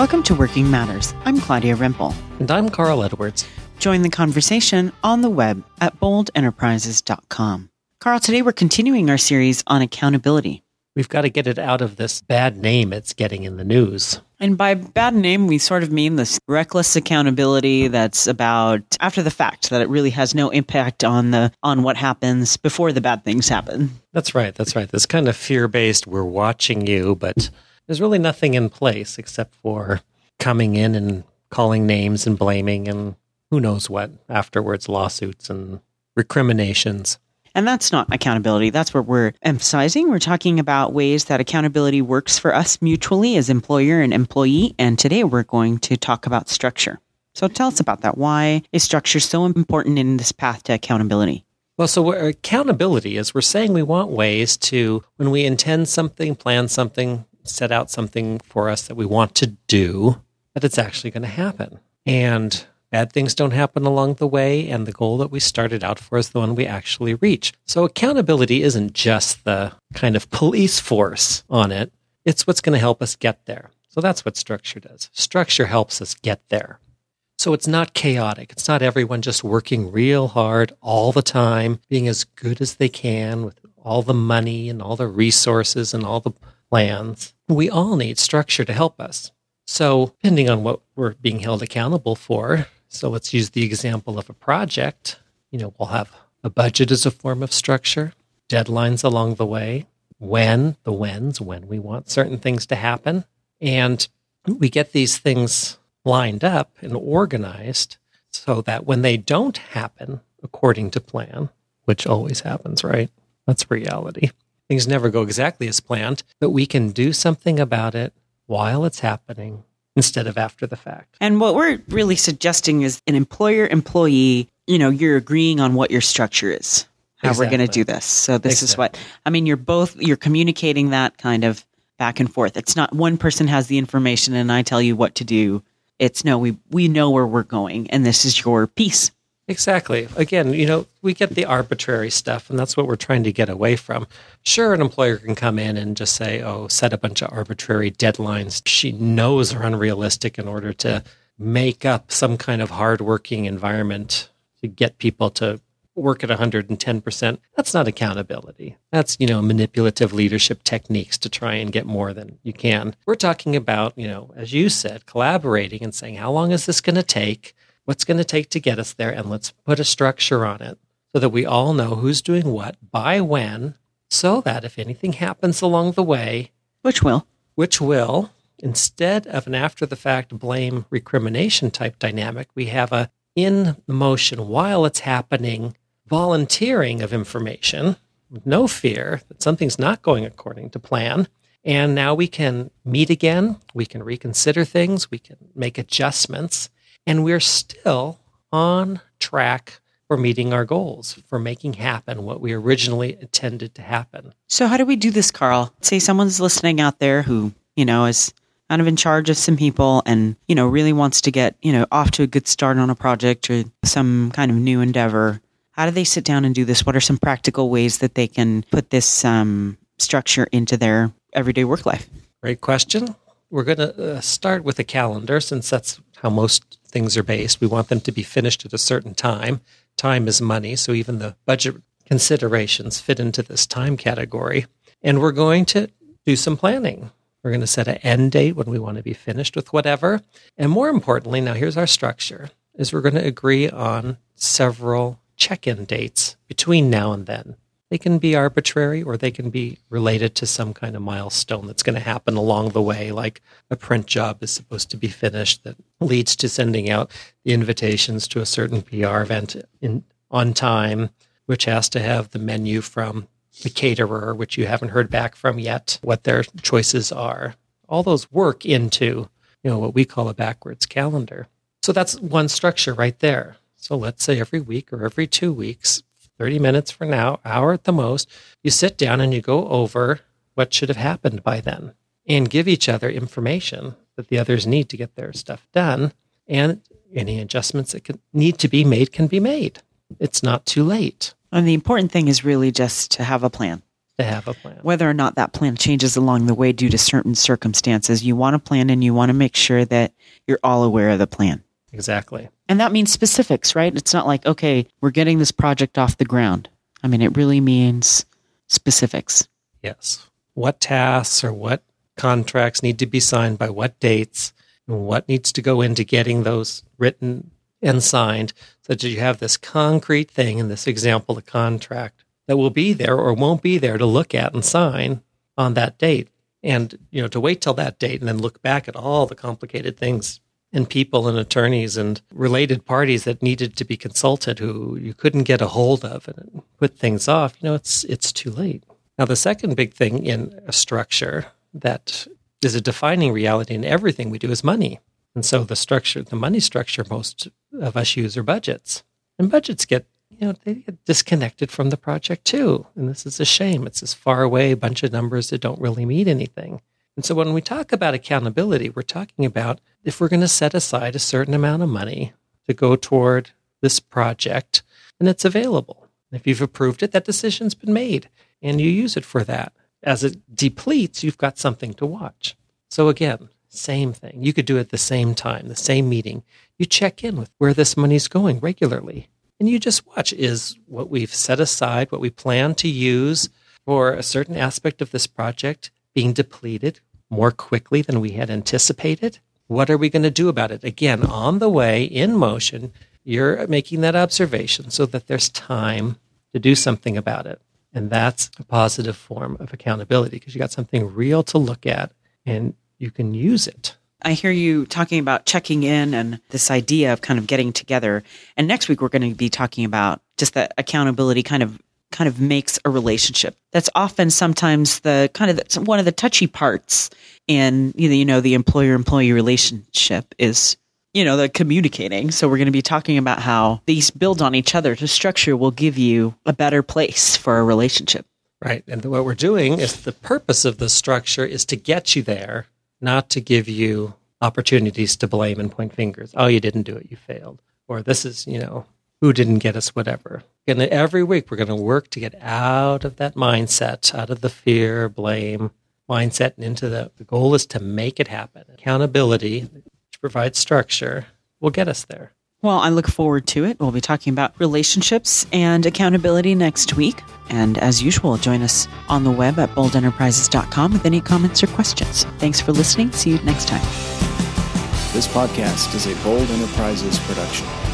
Welcome to Working Matters. I'm Claudia Rimple. And I'm Carl Edwards. Join the conversation on the web at boldenterprises.com. Carl, today we're continuing our series on accountability. We've got to get it out of this bad name it's getting in the news. And by bad name, we sort of mean this reckless accountability that's about after the fact, that it really has no impact on the on what happens before the bad things happen. That's right. That's right. This kind of fear based, we're watching you, but there's really nothing in place except for coming in and calling names and blaming and who knows what afterwards, lawsuits and recriminations. And that's not accountability. That's what we're emphasizing. We're talking about ways that accountability works for us mutually as employer and employee. And today we're going to talk about structure. So tell us about that. Why is structure so important in this path to accountability? Well, so accountability is we're saying we want ways to, when we intend something, plan something, set out something for us that we want to do, that it's actually going to happen. And bad things don't happen along the way, and the goal that we started out for is the one we actually reach. So accountability isn't just the kind of police force on it, it's what's going to help us get there. So that's what structure does. Structure helps us get there. So it's not chaotic. It's not everyone just working real hard all the time, being as good as they can with all the money and all the resources and all the plans. We all need structure to help us. So, depending on what we're being held accountable for, so let's use the example of a project. You know, we'll have a budget as a form of structure, deadlines along the way, when, the whens, when we want certain things to happen. And we get these things lined up and organized so that when they don't happen according to plan, which always happens, right? That's reality. Things never go exactly as planned, but we can do something about it while it's happening instead of after the fact. And what we're really suggesting is an employer employee, you know, you're agreeing on what your structure is, how exactly. we're going to do this. So this exactly. is what I mean, you're both you're communicating that kind of back and forth. It's not one person has the information and I tell you what to do. It's no, we we know where we're going and this is your piece. Exactly. Again, you know, we get the arbitrary stuff, and that's what we're trying to get away from. Sure, an employer can come in and just say, oh, set a bunch of arbitrary deadlines she knows are unrealistic in order to make up some kind of hardworking environment to get people to work at 110%. That's not accountability. That's, you know, manipulative leadership techniques to try and get more than you can. We're talking about, you know, as you said, collaborating and saying, how long is this going to take? What's going to take to get us there, and let's put a structure on it so that we all know who's doing what, by when, so that if anything happens along the way, which will, which will, instead of an after the fact blame recrimination type dynamic, we have a in motion while it's happening volunteering of information with no fear that something's not going according to plan. And now we can meet again, we can reconsider things, we can make adjustments, and we're still on track for meeting our goals, for making happen what we originally intended to happen. So, how do we do this, Carl? Say someone's listening out there who, you know, is kind of in charge of some people and, you know, really wants to get, you know, off to a good start on a project or some kind of new endeavor. How do they sit down and do this? What are some practical ways that they can put this um, structure into their everyday work life? Great question. We're going to uh, start with a calendar since that's how most things are based. We want them to be finished at a certain time. Time is money, so even the budget considerations fit into this time category. And we're going to do some planning. We're going to set an end date when we want to be finished with whatever. And more importantly, now here's our structure is we're going to agree on several check-in dates between now and then. They can be arbitrary or they can be related to some kind of milestone that's going to happen along the way, like a print job is supposed to be finished that leads to sending out the invitations to a certain PR event in, on time, which has to have the menu from the caterer, which you haven't heard back from yet, what their choices are. All those work into, you know, what we call a backwards calendar. So that's one structure right there. So let's say every week or every two weeks, 30 minutes for now, hour at the most, you sit down and you go over what should have happened by then and give each other information that the others need to get their stuff done. And any adjustments that can, need to be made can be made. It's not too late. And the important thing is really just to have a plan. to have a plan. Whether or not that plan changes along the way due to certain circumstances, you want a plan and you want to make sure that you're all aware of the plan. Exactly. And that means specifics, right? It's not like, okay, we're getting this project off the ground. I mean, it really means specifics. Yes. What tasks or what contracts need to be signed by what dates and what needs to go into getting those written and signed so that you have this concrete thing in this example, the contract that will be there or won't be there to look at and sign on that date. And, you know, to wait till that date and then look back at all the complicated things and people and attorneys and related parties that needed to be consulted who you couldn't get a hold of and put things off, you know, it's it's too late. Now the second big thing in a structure that is a defining reality in everything we do is money. And so the structure, the money structure most of us use are budgets. And budgets get, you know, they get disconnected from the project too. And this is a shame. It's this far away bunch of numbers that don't really mean anything. And so when we talk about accountability, we're talking about if we're going to set aside a certain amount of money to go toward this project and it's available. If you've approved it, that decision's been made and you use it for that. As it depletes, you've got something to watch. So again, same thing. You could do it at the same time, the same meeting. You check in with where this money's going regularly. And you just watch is what we've set aside, what we plan to use for a certain aspect of this project being depleted more quickly than we had anticipated? What are we going to do about it? Again, on the way, in motion, you're making that observation so that there's time to do something about it. And that's a positive form of accountability because you got something real to look at and you can use it. I hear you talking about checking in and this idea of kind of getting together. And next week, we're going to be talking about just that accountability kind of kind of makes a relationship. That's often sometimes the kind of the, one of the touchy parts in you know, you know the employer employee relationship is you know the communicating. So we're going to be talking about how these build on each other. The structure will give you a better place for a relationship. Right. And what we're doing is the purpose of the structure is to get you there, not to give you opportunities to blame and point fingers. Oh, you didn't do it. You failed. Or this is, you know, who didn't get us whatever. And every week we're going to work to get out of that mindset, out of the fear, blame mindset, and into the, the goal is to make it happen. Accountability, which provides structure, will get us there. Well, I look forward to it. We'll be talking about relationships and accountability next week. And as usual, join us on the web at boldenterprises.com with any comments or questions. Thanks for listening. See you next time. This podcast is a Bold Enterprises production.